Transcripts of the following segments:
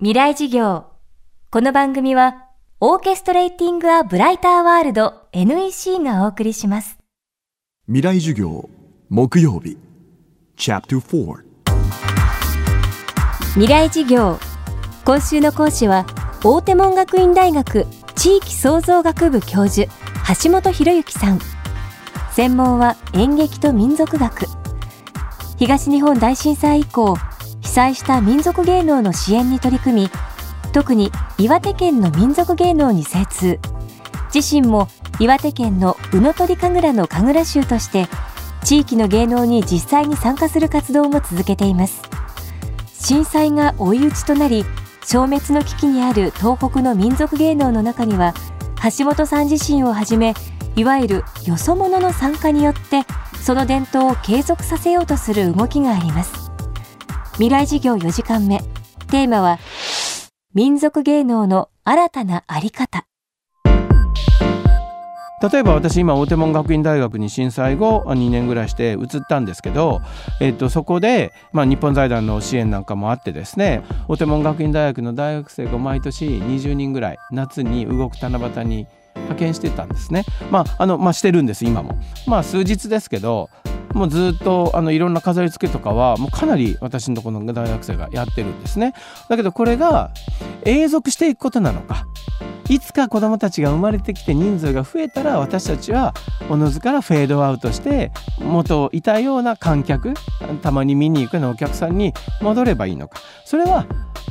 未来事業。この番組は、オーケストレーティング・ア・ブライター・ワールド NEC がお送りします。未来授業木曜日 Chapter 4未来事業。今週の講師は、大手門学院大学地域創造学部教授、橋本博之さん。専門は演劇と民族学。東日本大震災以降、被災した民族芸能の支援に取り組み特に岩手県の民族芸能に精通。自身も岩手県の宇野鳥神楽の神楽衆として地域の芸能に実際に参加する活動も続けています。震災が追い打ちとなり消滅の危機にある東北の民族芸能の中には橋本さん自身をはじめいわゆるよそ者の参加によってその伝統を継続させようとする動きがあります。未来事業4時間目テーマは民族芸能の新たなあり方例えば私今大手門学院大学に震災後2年ぐらいして移ったんですけど、えっと、そこで、まあ、日本財団の支援なんかもあってですね大手門学院大学の大学生が毎年20人ぐらい夏に動く七夕に派遣してたんですね。まああのまあ、してるんです今も。まあ数日ですけどもうずっとあのいろんな飾り付けとかはもうかなり私のとこの大学生がやってるんですね。だけどこれが永続していくことなのかいつか子どもたちが生まれてきて人数が増えたら私たちはおのずからフェードアウトして元いたような観客たまに見に行くようなお客さんに戻ればいいのかそれは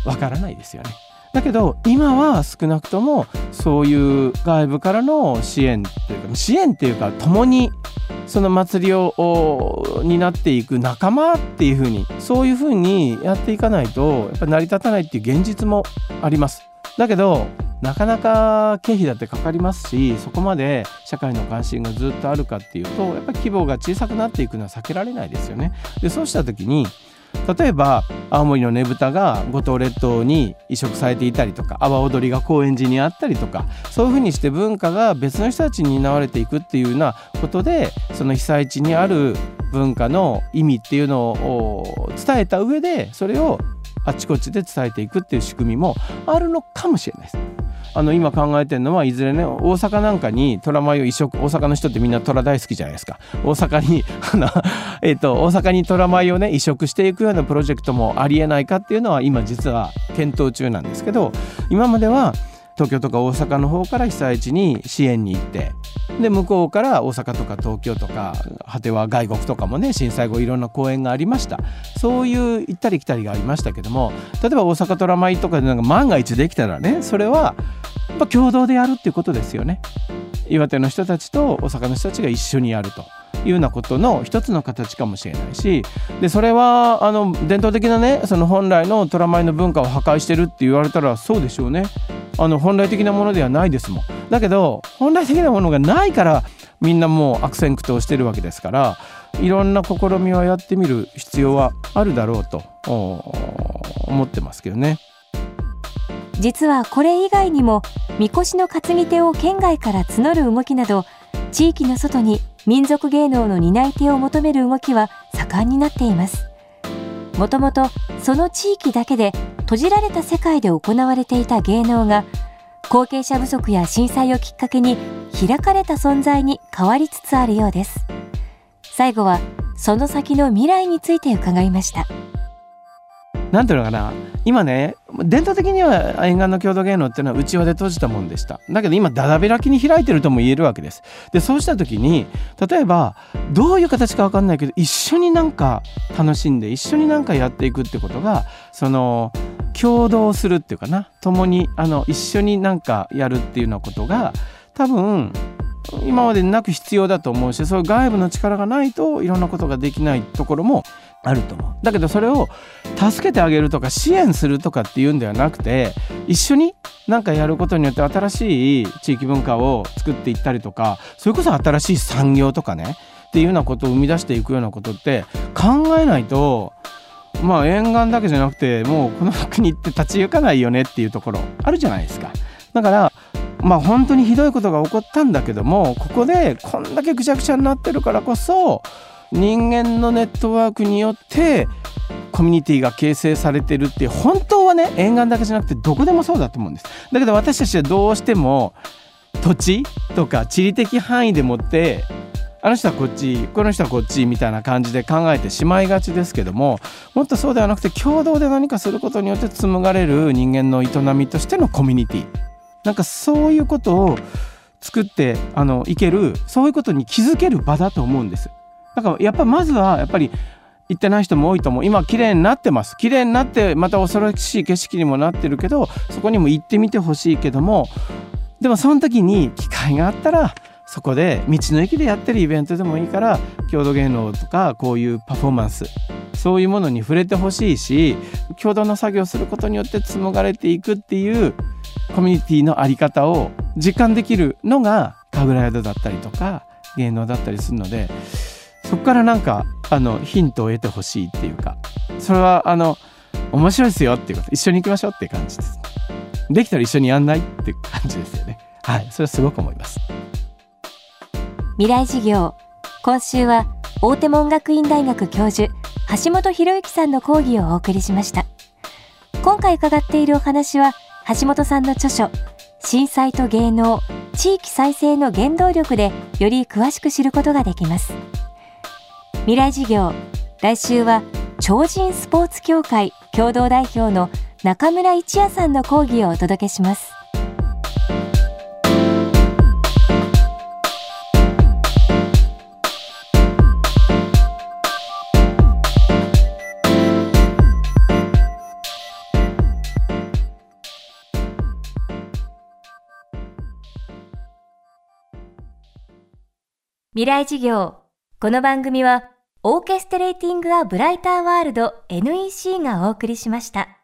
わからないですよね。だけど今は少なくともそういう外部からの支援というか支援っていうか共にその祭りを担っていく仲間っていうふうにそういうふうにやっていかないとやっぱ成り立たないっていう現実もあります。だけどなかなか経費だってかかりますしそこまで社会の関心がずっとあるかっていうとやっぱり規模が小さくなっていくのは避けられないですよね。でそうした時に例えば青森のねぶたが五島列島に移植されていたりとか阿波踊りが高円寺にあったりとかそういうふうにして文化が別の人たちに担われていくっていうようなことでその被災地にある文化の意味っていうのを伝えた上でそれをあちこちで伝えていくっていう仕組みもあるのかもしれないです。あの今考えてるのはいずれね大阪なんかに虎舞を移植大阪の人ってみんな虎大好きじゃないですか大阪に あの、えっと、大阪に虎舞をね移植していくようなプロジェクトもありえないかっていうのは今実は検討中なんですけど今までは東京とか大阪の方から被災地に支援に行ってで向こうから大阪とか東京とか果ては外国とかもね震災後いろんな公演がありました。そういう行ったり来たりがありましたけども例えば大阪トラマイとかでなんか万が一できたらねそれはやっぱ共同でやるっていうことですよね。岩手の人たちと大阪の人たちが一緒にやると。いうようなことの一つの形かもしれないしでそれはあの伝統的なねその本来のトラマイの文化を破壊してるって言われたらそうでしょうね。あの本来的なものではないですもんだけど本来的なものがないからみんなもう悪戦苦闘してるわけですからいろんな試みをやってみる必要はあるだろうと思ってますけどね。実はこれ以外にもみこしの担ぎ手を県外から募る動きなど地域の外に民族芸能の担い手を求める動きは盛んになっていますもともとその地域だけで閉じられた世界で行われていた芸能が後継者不足や震災をきっかけに開かれた存在に変わりつつあるようです。最後はその先の未来について伺いました。なんていうのかな。今ね伝統的には沿岸の郷土芸能っていうのは内輪で閉じたもんでした。だけど今だだ開きに開いてるとも言えるわけです。でそうした時に例えばどういう形か分かんないけど一緒になんか楽しんで一緒になんかやっていくってことがその共同するっていうかな。共にあの一緒になんかやるっていうようなことが多分今までなく必要だと思うしそういう外部の力がないといろんなことができないところもあると思う。だけどそれを助けてあげるとか支援するとかっていうんではなくて一緒になんかやることによって新しい地域文化を作っていったりとかそれこそ新しい産業とかねっていうようなことを生み出していくようなことって考えないとまあ沿岸だけじゃなくてもうこの国って立ち行かないよねっていうところあるじゃないですか。だからまあ本当にひどいことが起こったんだけどもここでこんだけぐちゃぐちゃになってるからこそ人間のネットワークによってコミュニティが形成されてるって本当はね沿岸だけじゃなくてどこでもそうだと思うんですだけど私たちはどうしても土地とか地理的範囲でもってあの人はこっちこの人はこっちみたいな感じで考えてしまいがちですけどももっとそうではなくて共同で何かすることによって紡がれる人間の営みとしてのコミュニティ。なんかそういうことを作ってあのいけるそういうことに気づける場だと思うんです。だからやっぱまずはやっぱり行ってない人も多いと思う。今綺麗になってます。綺麗になってまた恐ろしい景色にもなってるけどそこにも行ってみてほしいけどもでもその時に機会があったらそこで道の駅でやってるイベントでもいいから郷土芸能とかこういうパフォーマンスそういうものに触れてほしいし共同の作業することによって紡がれていくっていうコミュニティの在り方を実感できるのが神楽宿だったりとか芸能だったりするのでそこからなんかあのヒントを得てほしいっていうかそれはあの面白いですよっていうこと一緒に行きましょうっていう感じです。できたら一緒にやんないって感じですよね。はいそれはすごく思います。未来事業。今週は大手門学院大学教授橋本博之さんの講義をお送りしました。今回伺っているお話は橋本さんの著書震災と芸能地域再生の原動力でより詳しく知ることができます。未来事業来週は超人スポーツ協会共同代表の中村一也さんの講義をお届けします。未来事業この番組はオーケストレーティング・ア・ブライター・ワールド NEC がお送りしました。